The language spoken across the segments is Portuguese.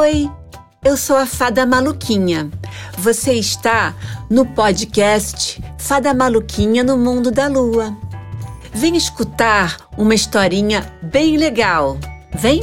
Oi, eu sou a Fada Maluquinha. Você está no podcast Fada Maluquinha no Mundo da Lua. Vem escutar uma historinha bem legal. Vem!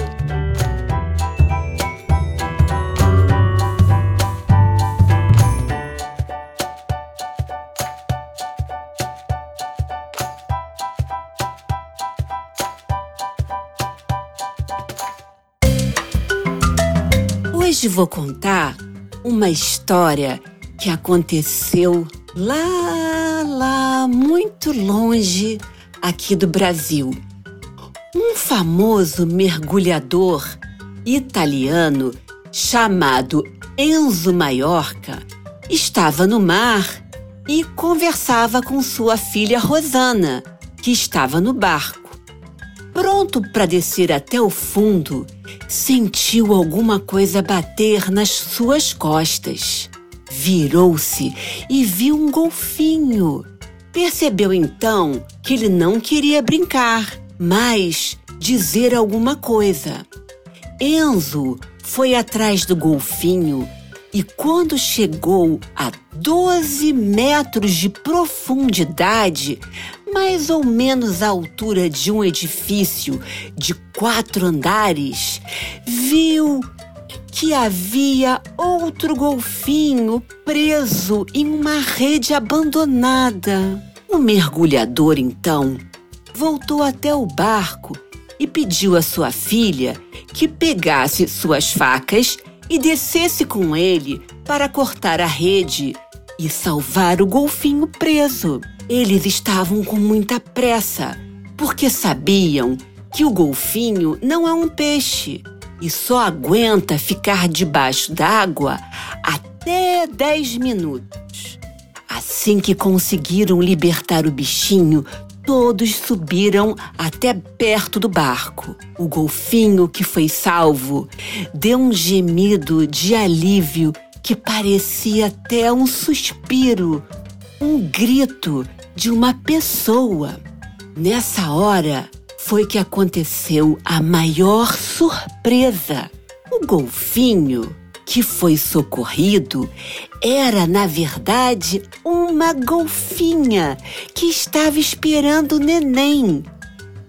Hoje vou contar uma história que aconteceu lá, lá, muito longe aqui do Brasil. Um famoso mergulhador italiano chamado Enzo Maiorca estava no mar e conversava com sua filha Rosana, que estava no barco. Pronto para descer até o fundo, sentiu alguma coisa bater nas suas costas. Virou-se e viu um golfinho. Percebeu então que ele não queria brincar, mas dizer alguma coisa. Enzo foi atrás do golfinho e, quando chegou a 12 metros de profundidade, mais ou menos a altura de um edifício de quatro andares, viu que havia outro golfinho preso em uma rede abandonada. O mergulhador, então, voltou até o barco e pediu à sua filha que pegasse suas facas e descesse com ele para cortar a rede e salvar o golfinho preso. Eles estavam com muita pressa, porque sabiam que o golfinho não é um peixe e só aguenta ficar debaixo d'água até 10 minutos. Assim que conseguiram libertar o bichinho, todos subiram até perto do barco. O golfinho que foi salvo deu um gemido de alívio que parecia até um suspiro, um grito de uma pessoa. Nessa hora foi que aconteceu a maior surpresa. O golfinho que foi socorrido era, na verdade, uma golfinha que estava esperando o neném.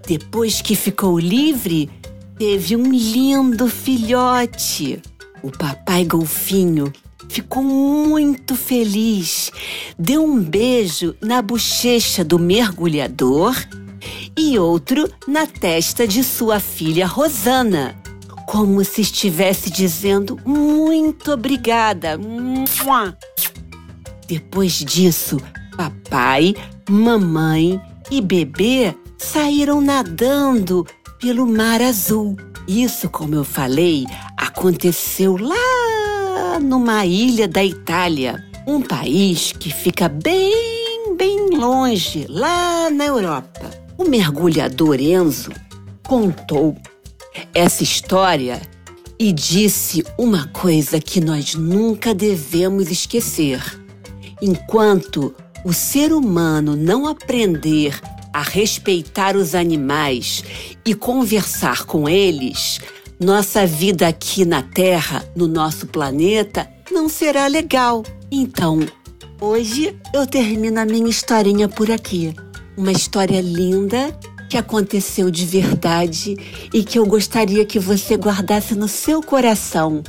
Depois que ficou livre, teve um lindo filhote. O papai golfinho ficou muito feliz. Deu um beijo na bochecha do mergulhador e outro na testa de sua filha Rosana, como se estivesse dizendo muito obrigada. Depois disso, papai, mamãe e bebê saíram nadando pelo mar azul. Isso, como eu falei, aconteceu lá numa ilha da Itália, um país que fica bem, bem longe, lá na Europa. O mergulhador Enzo contou essa história e disse uma coisa que nós nunca devemos esquecer. Enquanto o ser humano não aprender a respeitar os animais e conversar com eles, nossa vida aqui na Terra, no nosso planeta, não será legal. Então, hoje eu termino a minha historinha por aqui. Uma história linda que aconteceu de verdade e que eu gostaria que você guardasse no seu coração.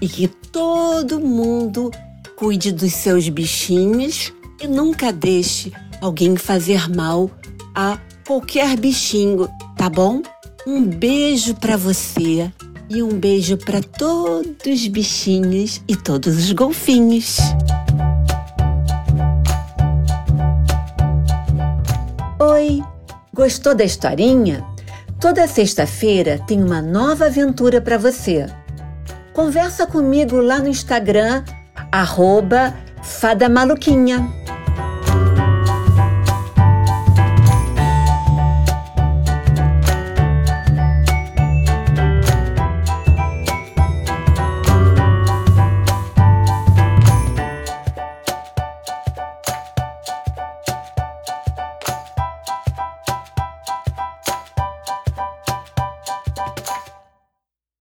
E que todo mundo cuide dos seus bichinhos e nunca deixe alguém fazer mal a qualquer bichinho, tá bom? Um beijo para você e um beijo para todos os bichinhos e todos os golfinhos. Gostou da historinha? Toda sexta-feira tem uma nova aventura para você. Conversa comigo lá no Instagram, arroba Fada Maluquinha.